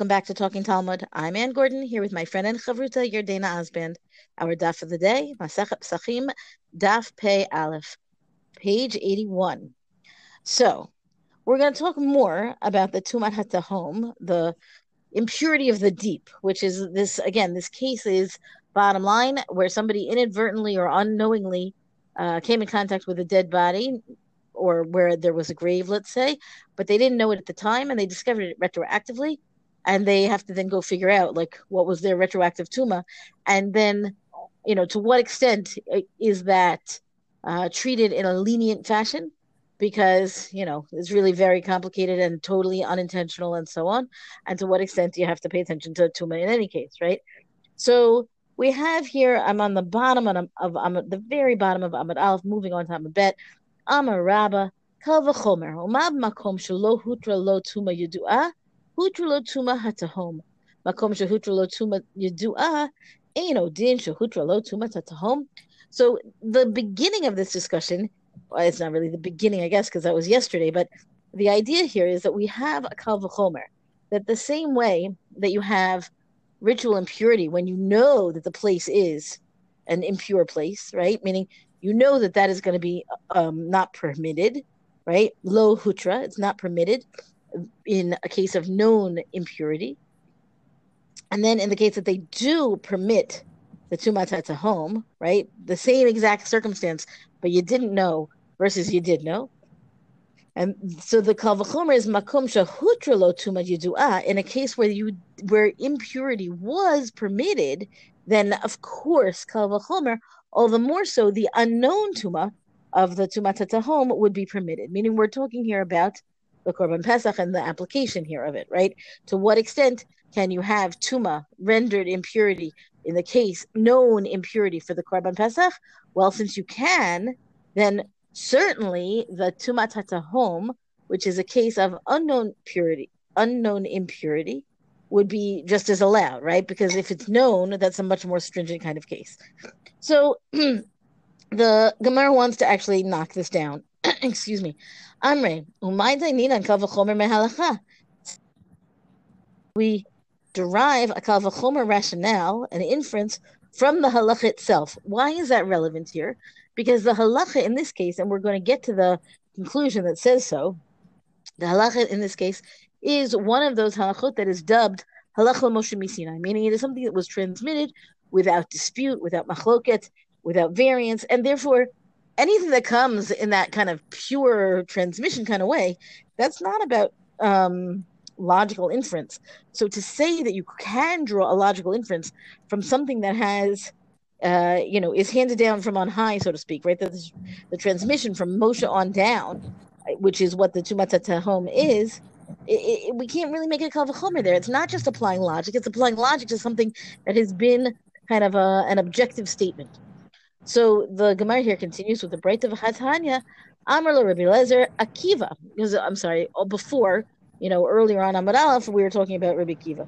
Welcome back to Talking Talmud. I'm Anne Gordon here with my friend and chavruta Yardaena Osband. Our daf of the day, Masechet Pesachim, Daf Pei Aleph, page 81. So, we're going to talk more about the Tumat HaTahom, the impurity of the deep, which is this, again, this case is bottom line where somebody inadvertently or unknowingly uh, came in contact with a dead body, or where there was a grave, let's say, but they didn't know it at the time and they discovered it retroactively and they have to then go figure out like what was their retroactive tumor. And then you know to what extent is that uh, treated in a lenient fashion? Because you know it's really very complicated and totally unintentional and so on. And to what extent do you have to pay attention to tuma in any case right? So we have here i'm on the bottom of, of, at the very bottom of amud alf moving on to amud bet. Amar rabba kal v'chomer Umab makom shelo hutra lo tuma yuduah Hutrulo Tuma Hatahom. Makom Tuma Eino Din Tuma Tatahom. So the beginning of this discussion, well, it's not really the beginning, I guess, because that was yesterday, but the idea here is that we have a Kal V'chomer, that the same way that you have ritual impurity when you know that the place is an impure place, right? Meaning you know that that is going to be um, not permitted, right? Low hutra, it's not permitted in a case of known impurity. And then in the case that they do permit the tumatata home, right? The same exact circumstance, but you didn't know versus you did know. And so the kalvachomer is makom shahutra lo tuma yidua. In a case where you where impurity was permitted, then of course kalvachomer all the more so the unknown tuma of the tumat home would be permitted. Meaning, we're talking here about the korban pesach and the application here of it, right? To what extent can you have tuma rendered impurity in the case known impurity for the korban pesach? Well, since you can, then certainly the tumat home, which is a case of unknown purity, unknown impurity, would be just as allowed, right? Because if it's known, that's a much more stringent kind of case. So the Gemara wants to actually knock this down. Excuse me. Amre, we derive a kalvachomer rationale, an inference from the halacha itself. Why is that relevant here? Because the halacha in this case, and we're going to get to the conclusion that says so, the halacha in this case is one of those halachot that is dubbed halacha Moshe Misinai, meaning it is something that was transmitted without dispute, without machloket, without variance, and therefore anything that comes in that kind of pure transmission kind of way, that's not about um, logical inference. So to say that you can draw a logical inference from something that has, uh, you know, is handed down from on high, so to speak, right? The, the transmission from Moshe on down, which is what the Tumatata home is. It, it, we can't really make a kavachomer there. It's not just applying logic; it's applying logic to something that has been kind of a, an objective statement. So the Gemara here continues with the bright of Hatanya, Amr Rabbi Lezer Akiva. Because I'm sorry, oh, before you know earlier on Amar Aleph we were talking about Rabbi Akiva.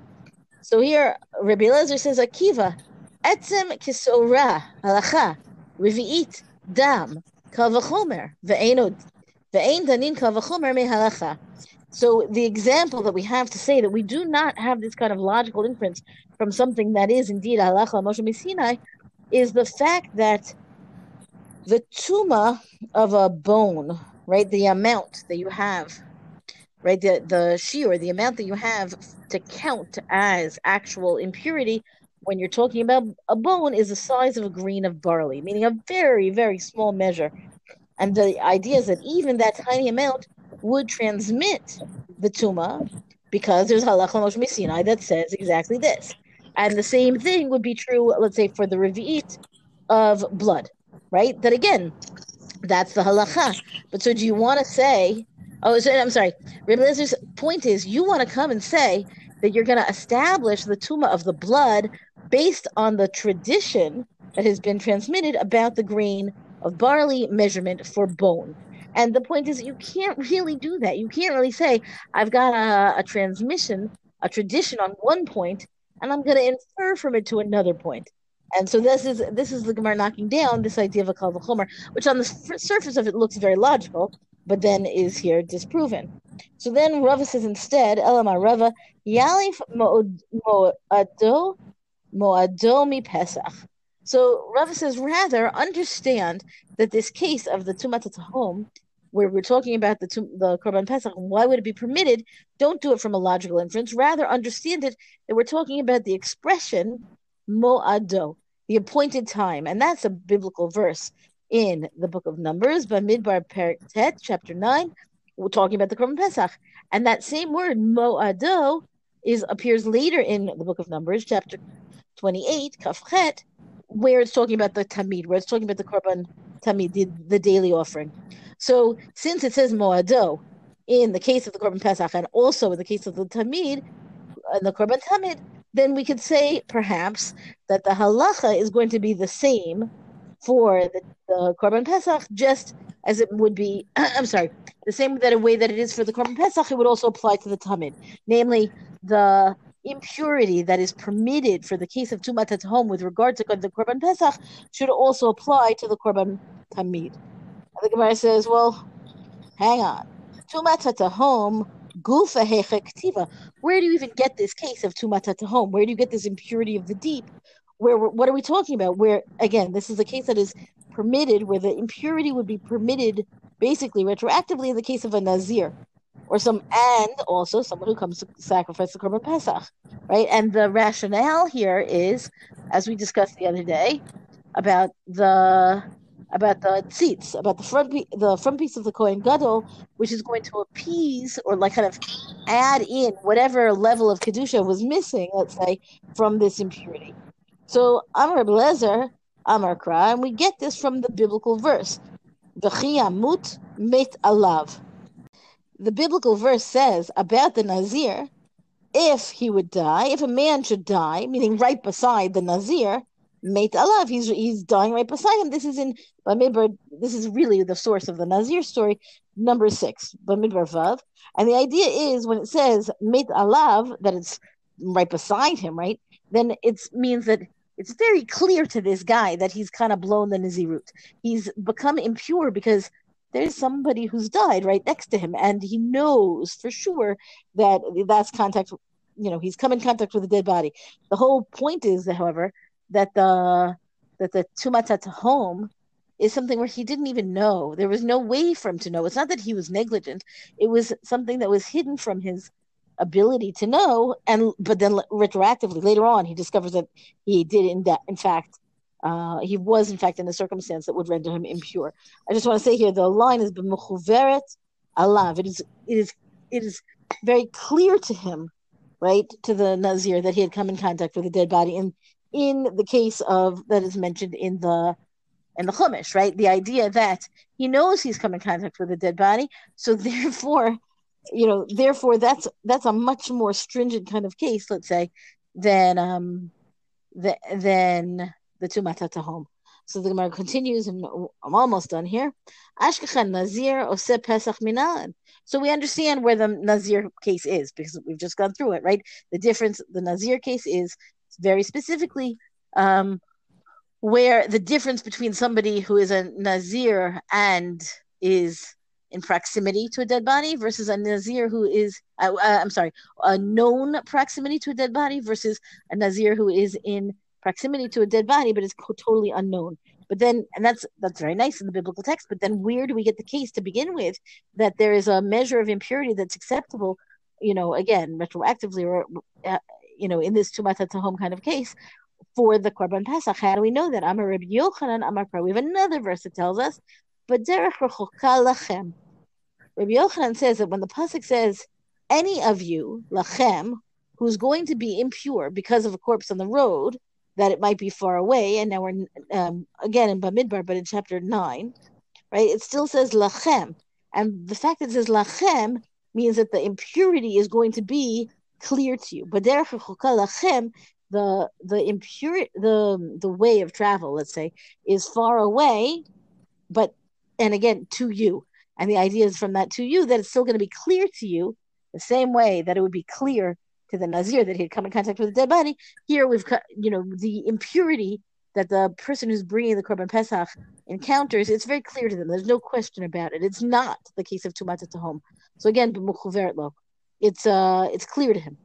So here Rabbi Lezer says Akiva, Etzem Kisora Halacha Revi'it Dam Kavachomer Ve'enod Ve'en Danin Kavachomer Mehalacha. So the example that we have to say that we do not have this kind of logical inference from something that is indeed halacha Moshe Sinai is the fact that the tuma of a bone, right, the amount that you have, right, the the shiur, the amount that you have to count as actual impurity when you're talking about a bone is the size of a grain of barley, meaning a very very small measure. And the idea is that even that tiny amount would transmit the tuma because there's halacha Moshe Sinai that says exactly this. And the same thing would be true, let's say, for the revi'it of blood, right? That again, that's the halacha. But so do you want to say, oh, so, I'm sorry, Rabbi Lezer's point is you want to come and say that you're going to establish the tuma of the blood based on the tradition that has been transmitted about the grain of barley measurement for bone. And the point is, you can't really do that. You can't really say, I've got a, a transmission, a tradition on one point, and I'm going to infer from it to another point. And so this is this is the Gemara knocking down this idea of a kal v'chomer, which on the surface of it looks very logical, but then is here disproven. So then Rava says instead, Elama Rava, Yalif Mo'ado Mo'ado mi Pesach. So Rava says, rather understand that this case of the Tumat home, where we're talking about the the Korban Pesach, why would it be permitted? Don't do it from a logical inference. Rather, understand it that we're talking about the expression mo'ado, the appointed time, and that's a biblical verse in the book of Numbers, Perik Tet, chapter nine. We're talking about the Korban Pesach, and that same word mo'ado is appears later in the book of Numbers, chapter twenty-eight, Kafchet, where it's talking about the tamid, where it's talking about the korban tamid, the, the daily offering. So since it says moado in the case of the korban pesach and also in the case of the tamid and the korban tamid, then we could say perhaps that the halacha is going to be the same for the, the korban pesach, just as it would be. I'm sorry, the same that way that it is for the korban pesach, it would also apply to the tamid, namely the impurity that is permitted for the case of Tumat at home with regard to the Korban Pesach should also apply to the Korban Tamid. The Gemara says, well, hang on. Tumat at home, gufa ktiva. Where do you even get this case of Tumat at home? Where do you get this impurity of the deep? Where what are we talking about? Where again, this is a case that is permitted, where the impurity would be permitted basically retroactively in the case of a Nazir or some and also someone who comes to sacrifice the korban pesach, right? And the rationale here is, as we discussed the other day, about the about the tzitz, about the front the front piece of the kohen gadol, which is going to appease or like kind of add in whatever level of kedusha was missing, let's say, from this impurity. So Amar Blazer, Amar Kra, and we get this from the biblical verse, "V'chiyamut mit alav." The biblical verse says about the Nazir, if he would die, if a man should die, meaning right beside the Nazir, mate alav, he's he's dying right beside him. This is in Bamidbar. This is really the source of the Nazir story, number six, Bamidbar Vav. And the idea is when it says mate alav, that it's right beside him, right? Then it means that it's very clear to this guy that he's kind of blown the Nazirut. He's become impure because there's somebody who's died right next to him, and he knows for sure that that's contact. You know, he's come in contact with a dead body. The whole point is, however, that the that the tumatat home is something where he didn't even know. There was no way for him to know. It's not that he was negligent. It was something that was hidden from his ability to know. And but then retroactively later on, he discovers that he did in that in fact uh, he was, in fact, in a circumstance that would render him impure. I just want to say here the line is b'mechuveret alav. It is, it is, it is very clear to him, right, to the nazir that he had come in contact with a dead body. And in the case of that is mentioned in the in the Chumash, right? The idea that he knows he's come in contact with a dead body, so therefore, you know, therefore that's that's a much more stringent kind of case, let's say, than um, than the two matata home. So the Gemara continues, and I'm almost done here. Ashkachan Nazir Ose Pesach Minan. So we understand where the Nazir case is because we've just gone through it, right? The difference, the Nazir case is very specifically um, where the difference between somebody who is a Nazir and is in proximity to a dead body versus a Nazir who is, uh, uh, I'm sorry, a known proximity to a dead body versus a Nazir who is in proximity to a dead body, but it's totally unknown. But then, and that's that's very nice in the biblical text. But then, where do we get the case to begin with that there is a measure of impurity that's acceptable? You know, again, retroactively, or uh, you know, in this tumat home kind of case for the korban pesach. How do we know that? Amar Rabbi Yochanan, I'm a Amar We have another verse that tells us, "But derech lachem." Rabbi Yochanan says that when the pasuk says, "Any of you lachem," who's going to be impure because of a corpse on the road, that it might be far away. And now we're um, again in Bamidbar, but in chapter nine, right? It still says lachem, and the fact that it says lachem means that the impurity is going to be clear to you. But lachem, the the impure the the way of travel, let's say, is far away, but and again to you. And the idea is from that to you that it's still going to be clear to you the same way that it would be clear to the Nazir that he had come in contact with a dead body. Here we've got, you know, the impurity that the person who's bringing the korban pesach encounters, it's very clear to them. There's no question about it. It's not the case of tumat home. So again, it's uh, it's clear to him.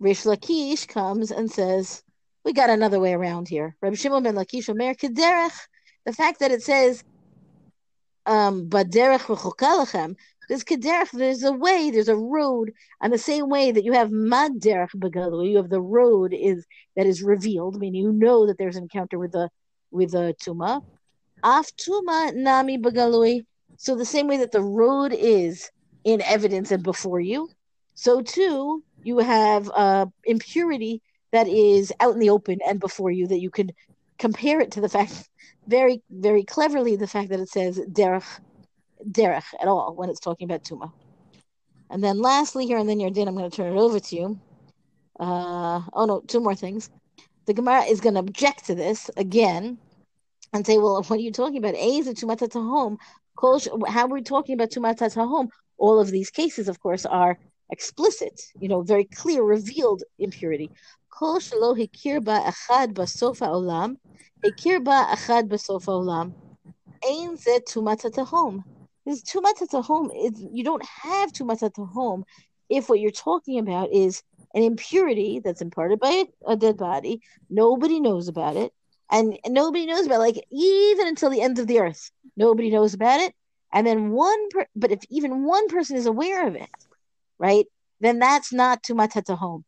Reish Lakish comes and says, "We got another way around here." Rabbi Shimon ben Lakish Omer Kederech. The fact that it says, um, there's kederech. There's a way. There's a road. And the same way that you have maderech begalu, you have the road is that is revealed, meaning you know that there's an encounter with the with the tuma. Af tuma nami begalui. So the same way that the road is in evidence and before you, so too you have uh, impurity that is out in the open and before you that you can compare it to the fact very very cleverly the fact that it says derech derech at all when it's talking about tuma. And then lastly here, and then your din, I'm going to turn it over to you. Uh, oh no, two more things. The Gemara is going to object to this again and say, well, what are you talking about? A is a tumatat home. How are we talking about tumatat home? All of these cases, of course, are explicit, you know, very clear, revealed impurity. Kol shelo hikir ba achad basofa olam, hikir ba achad basofa olam. Ein zet tumatat home. There's tumat hatahom. You don't have tumat hatahom if what you're talking about is an impurity that's imparted by a, dead body. Nobody knows about it. And, and nobody knows about it, like even until the end of the earth. Nobody knows about it. And then one, per- but if even one person is aware of it, right, then that's not tumat hatahom.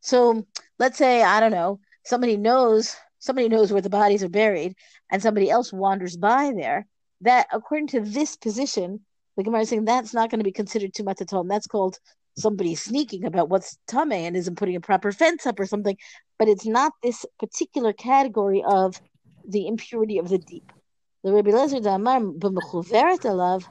So let's say, I don't know, somebody knows somebody knows where the bodies are buried and somebody else wanders by there that according to this position, the Gemara is saying that's not going to be considered tumat hatahom. That's called somebody sneaking about what's tame and isn't putting a proper fence up or something. But it's not this particular category of the impurity of the deep. The Rabbi Lezer Damar alav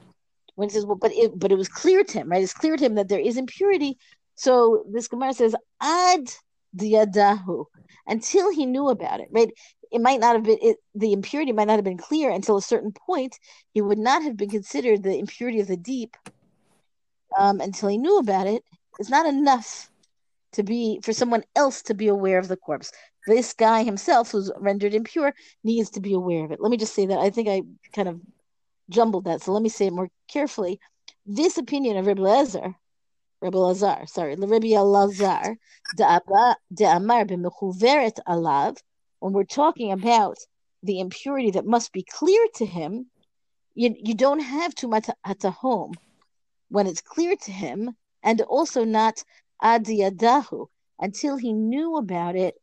when he says, well, but it but it was clear to him, right? It's clear to him that there is impurity. So this Gemara says, ad diadahu, until he knew about it, right? It might not have been it, the impurity might not have been clear until a certain point. He would not have been considered the impurity of the deep um, until he knew about it. It's not enough to be for someone else to be aware of the corpse. This guy himself, who's rendered impure, needs to be aware of it. Let me just say that I think I kind of jumbled that, so let me say it more carefully. This opinion of Rabbi Lezer, Rabbi Lazar, sorry, Rabbi Lazar, de Amar b'mechuveret alav, when we're talking about the impurity that must be clear to him, you, you don't have to home when it's clear to him, and also not adiyadahu until he knew about it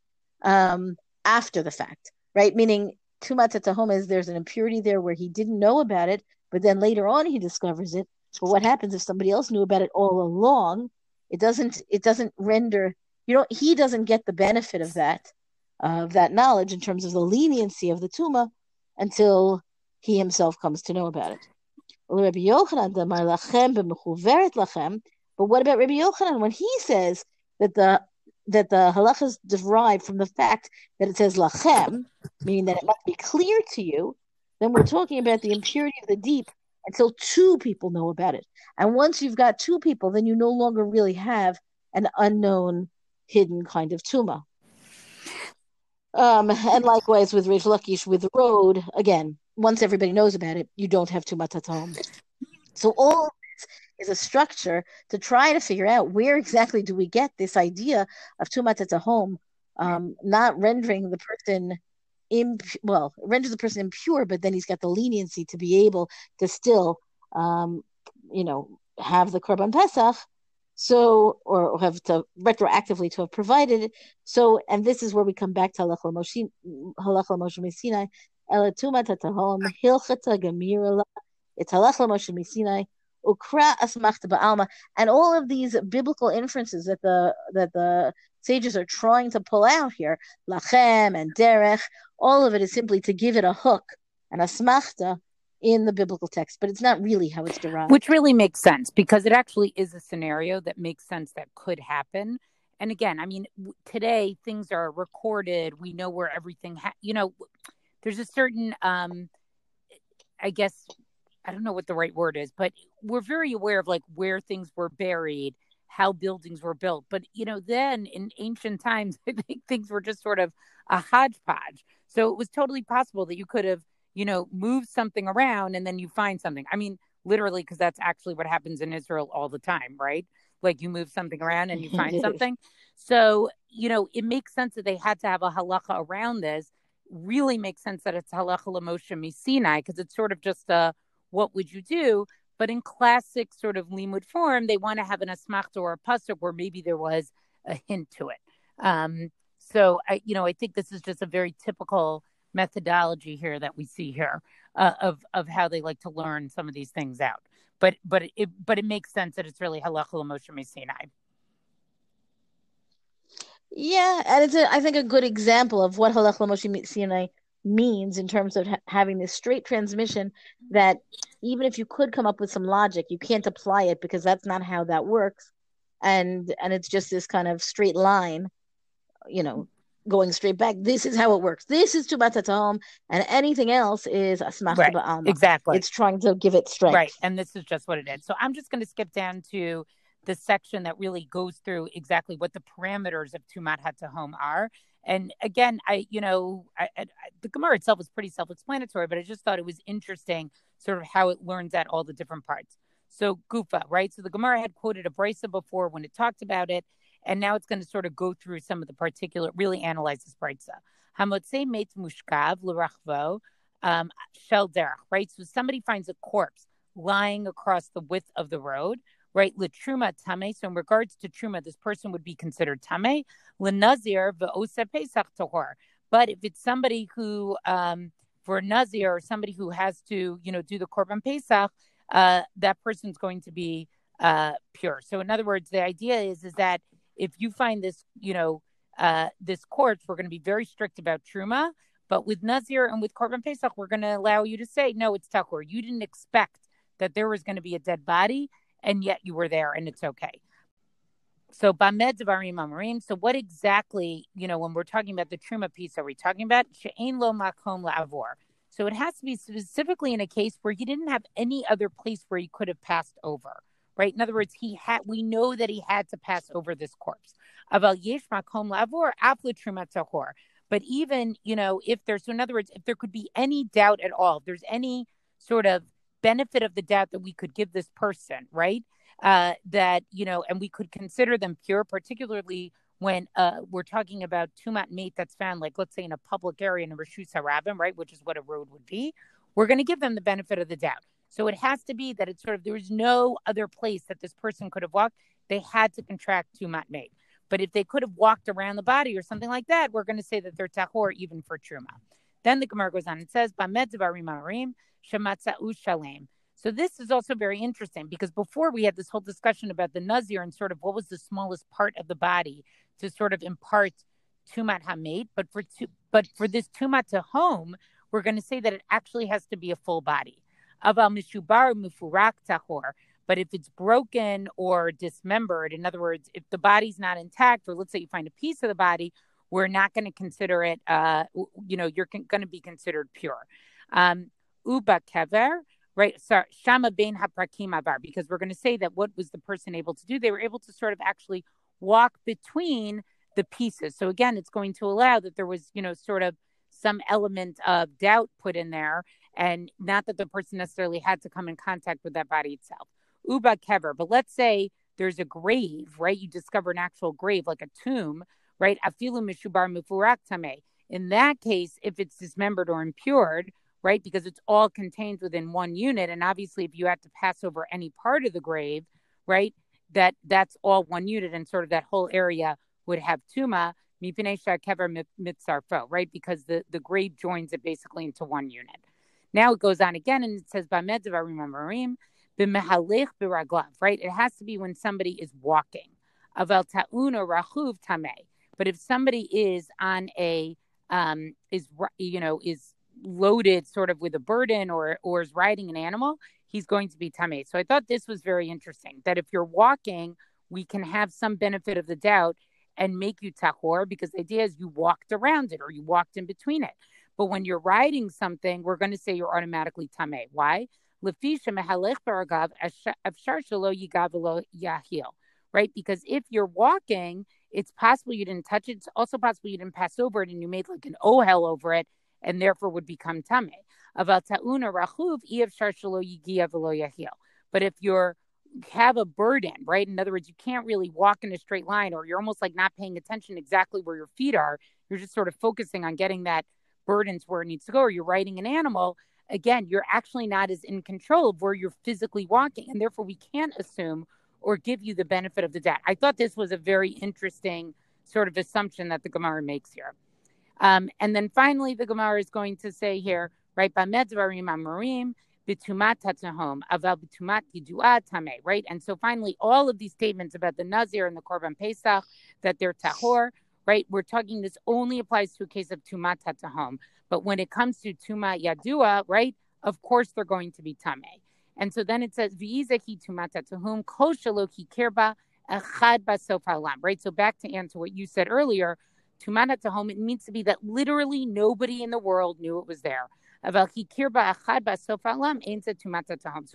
um, after the fact, right? Meaning tumat home is there's an impurity there where he didn't know about it, but then later on he discovers it. But what happens if somebody else knew about it all along? It doesn't. It doesn't render. You know, he doesn't get the benefit of that of that knowledge in terms of the leniency of the tuma until he himself comes to know about it. But what about Rabbi Yochanan when he says that the that the halacha is derived from the fact that it says lachem, meaning that it must be clear to you, then we're talking about the impurity of the deep until two people know about it. And once you've got two people, then you no longer really have an unknown, hidden kind of tuma. Um, and likewise with Reish Lakish with road, again, once everybody knows about it, you don't have tumat hatahom. So all is a structure to try to figure out where exactly do we get this idea of tumat at home, um, not rendering the person imp- well, renders the person impure, but then he's got the leniency to be able to still, um, you know, have the korban pesach so, or have to retroactively to have provided it. So, and this is where we come back to halach Moshe Moshe Sinai, elatuma tatahom hilchata gamirala. It's halach Moshe Sinai. Ukra asmachta ba'alma, and all of these biblical inferences that the that the sages are trying to pull out here, lachem and derech, all of it is simply to give it a hook and a smachta in the biblical text, but it's not really how it's derived. Which really makes sense because it actually is a scenario that makes sense that could happen. And again, I mean, today things are recorded. We know where everything, ha- you know, there's a certain, um, I guess, I don't know what the right word is, but we're very aware of like where things were buried, how buildings were built. But you know, then in ancient times, I think things were just sort of a hodgepodge. So it was totally possible that you could have, you know, move something around and then you find something. I mean, literally, because that's actually what happens in Israel all the time, right? Like you move something around and you find something. So, you know, it makes sense that they had to have a halacha around this. Really makes sense that it's halacha lemoshe misinai because it's sort of just a what would you do? But in classic sort of limud form, they want to have an asmachta or a pasuk where maybe there was a hint to it. Um, so I, you know, I think this is just a very typical methodology here that we see here uh, of of how they like to learn some of these things out. But but it but it makes sense that it's really halacha l'moshe Sinai. Yeah, and it's a, I think a good example of what halacha l'moshe Sinai means in terms of ha- having this straight transmission that even if you could come up with some logic, you can't apply it because that's not how that works, and and it's just this kind of straight line you know, going straight back. This is how it works. This is Tubat home, and anything else is Asmachta right. Exactly. It's trying to give it strength. Right. And this is just what it is. So I'm just going to skip down to the section that really goes through exactly what the parameters of Tumat home are. And again, I, you know, I, I, the Gemara itself is pretty self-explanatory, but I just thought it was interesting, sort of how it learns at all the different parts. So Gufa, right? So the Gemara had quoted a brisa before when it talked about it, and now it's going to sort of go through some of the particular, really analyze this brisa. Hamotze meit mushkav l'rachvo um, shel derech, right? So somebody finds a corpse lying across the width of the road, right? L'truma tame. So in regards to truma, this person would be considered tame. L'nazir ve'ose pesach tahor. But if it's somebody who, um, for nazir or somebody who has to, you know, do the korban pesach, uh, that person's going to be uh, pure. So in other words, the idea is is that if you find this, you know, uh, this corpse, we're going to be very strict about truma. But with Nazir and with Korban Pesach, we're going to allow you to say, no, it's Tahor. You didn't expect that there was going to be a dead body, and yet you were there, and it's okay. So Bamed Dvarim Amarim. So what exactly, you know, when we're talking about the Truma piece, are we talking about She'ain Lo Makom La'avor? So it has to be specifically in a case where he didn't have any other place where he could have passed over right? In other words, he had we know that he had to pass over this corpse. But even, you know, if there's so in other words, if there could be any doubt at all, if there's any sort of benefit of the doubt that we could give this person, right? Uh, that, you know, and we could consider them pure, particularly when uh, we're talking about tumat met that's found, like let's say in a public area in a Rishus Harabim, right, which is what a road would be, we're going to give them the benefit of the doubt. So it has to be that it's sort of there was no other place that this person could have walked. They had to contract tumat mate. But if they could have walked around the body or something like that, we're going to say that they're tahor even for truma. Then the Gemara goes on and says, "Bamed shalem." So this is also very interesting because before we had this whole discussion about the nazir and sort of what was the smallest part of the body to sort of impart tumat hamet, but for tu- but for this tumat to home, we're going to say that it actually has to be a full body. Aval mishubar mufurak tahor. But if it's broken or dismembered, in other words, if the body's not intact, or let's say you find a piece of the body, we're not going to consider it. Uh, you know, you're con- going to be considered pure. Um, uba kever, right? So shama bein haprakim avar, because we're going to say that what was the person able to do? They were able to sort of actually walk between the pieces. So again, it's going to allow that there was, you know, sort of some element of doubt put in there and not that the person necessarily had to come in contact with that body itself. Uba kever, but let's say there's a grave, right? You discover an actual grave, like a tomb, right? Afilu mishubar mufurak tame. In that case, if it's dismembered or impured, right, because it's all contained within one unit, and obviously, if you had to pass over any part of the grave, right, that that's all one unit, and sort of that whole area would have tuma kever mitzarfo, right, because the the grave joins it basically into one unit. Now it goes on again and it says, B'mehalech b'raglav, right? It has to be when somebody is walking. Aval ta'un or rachuv tameh. But if somebody is on a, um, is, you know, is loaded sort of with a burden or, or is riding an animal, he's going to be tameh. So I thought this was very interesting that if you're walking, we can have some benefit of the doubt and make you tahor because the idea is you walked around it or you walked in between it. But when you're writing something, we're going to say you're automatically tame. Why? right? Because if you're walking, it's possible you didn't touch it. It's also possible you didn't pass over it and you made like an ohel over it and therefore would become tame. But if you're have a burden, right? In other words, you can't really walk in a straight line, or you're almost like not paying attention exactly where your feet are. You're just sort of focusing on getting that burden to where it needs to go, or you're riding an animal. Again, you're actually not as in control of where you're physically walking, and therefore we can't assume or give you the benefit of the doubt. I thought this was a very interesting sort of assumption that the Gemara makes here. Um, and then finally, the Gemara is going to say here, right, Bamedvarim Amarim, Right? And so finally, all of these statements about the Nazir and the Korban Pesach, that they're Tahor, right? We're talking this only applies to a case of Tumat Tatzahom. But when it comes to Tuma Yadua, right, of course they're going to be Tame. And so then it says, V'izaki tumata to whom koshaloki kirba echad basofalam, right? So back to answer what you said earlier, tumata to home, it means to be that literally nobody in the world knew it was there. So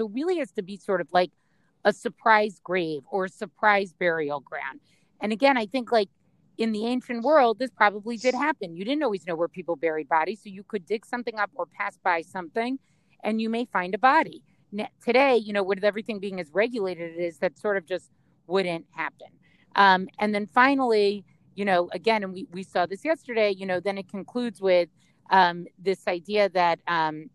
really has to be sort of like a surprise grave or a surprise burial ground. And again, I think like in the ancient world, this probably did happen. You didn't always know where people buried bodies, so you could dig something up or pass by something, and you may find a body today, you know, with everything being as regulated it is, that sort of just wouldn't happen. Um, and then finally, you know, again, and we, we saw this yesterday, you know, then it concludes with um, this idea that, um,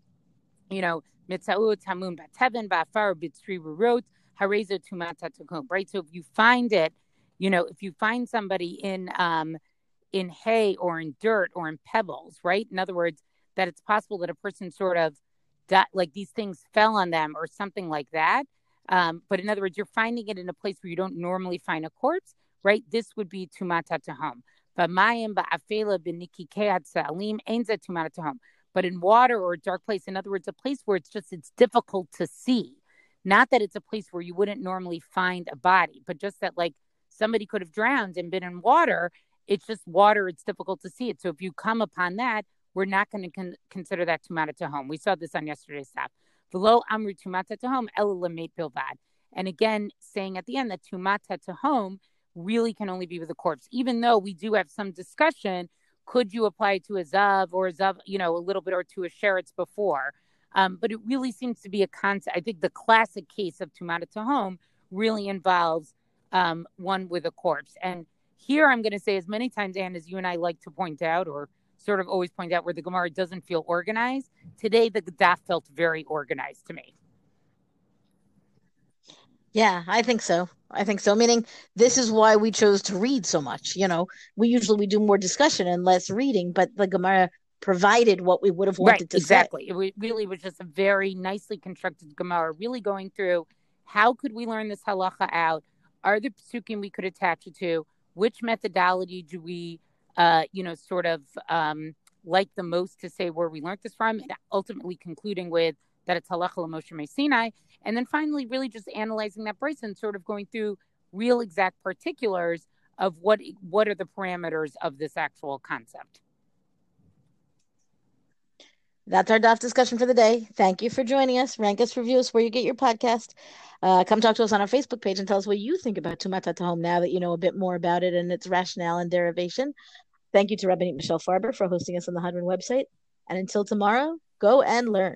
you know, mitzau tamun batevin ba'afar b'tzri rurot harezo tumatatakum, right? So if you find it, you know, if you find somebody in um, in hay or in dirt or in pebbles, right? In other words, that it's possible that a person sort of like these things fell on them or something like that. Um, but in other words, you're finding it in a place where you don't normally find a corpse, right? This would be tumata tahom. But in water or a dark place, in other words, a place where it's just it's difficult to see. Not that it's a place where you wouldn't normally find a body, but just that like somebody could have drowned and been in water. It's just water, it's difficult to see it. So if you come upon that, we're not going to con- consider that tumata to home. We saw this on yesterday's daf. Below amru tumata to home, bilvad. And again, saying at the end that tumata to home really can only be with a corpse, even though we do have some discussion. Could you apply to a zav or a zav, you know, a little bit or to a sheretz before? Um, but it really seems to be a concept. I think the classic case of tumata to home really involves um, one with a corpse. And here I'm going to say as many times, Anne, as you and I like to point out, or sort of always point out where the Gemara doesn't feel organized. Today, the Daf felt very organized to me. Yeah, I think so. I think so. Meaning, this is why we chose to read so much. You know, we usually we do more discussion and less reading, but the Gemara provided what we would have wanted right, to exactly. Say. It really was just a very nicely constructed Gemara, really going through how could we learn this halacha out? Are the psukim we could attach it to? Which methodology do we uh, you know, sort of um, like the most to say where we learned this from, and ultimately concluding with that it's halacha Moshe Sinai, and then finally really just analyzing that price and sort of going through real exact particulars of what what are the parameters of this actual concept. That's our DAF discussion for the day. Thank you for joining us. Rank us, review us where you get your podcast. Uh, come talk to us on our Facebook page and tell us what you think about Tumata Home now that you know a bit more about it and its rationale and derivation. Thank you to Rabbi Michelle Farber for hosting us on the Hadran website. And until tomorrow, go and learn.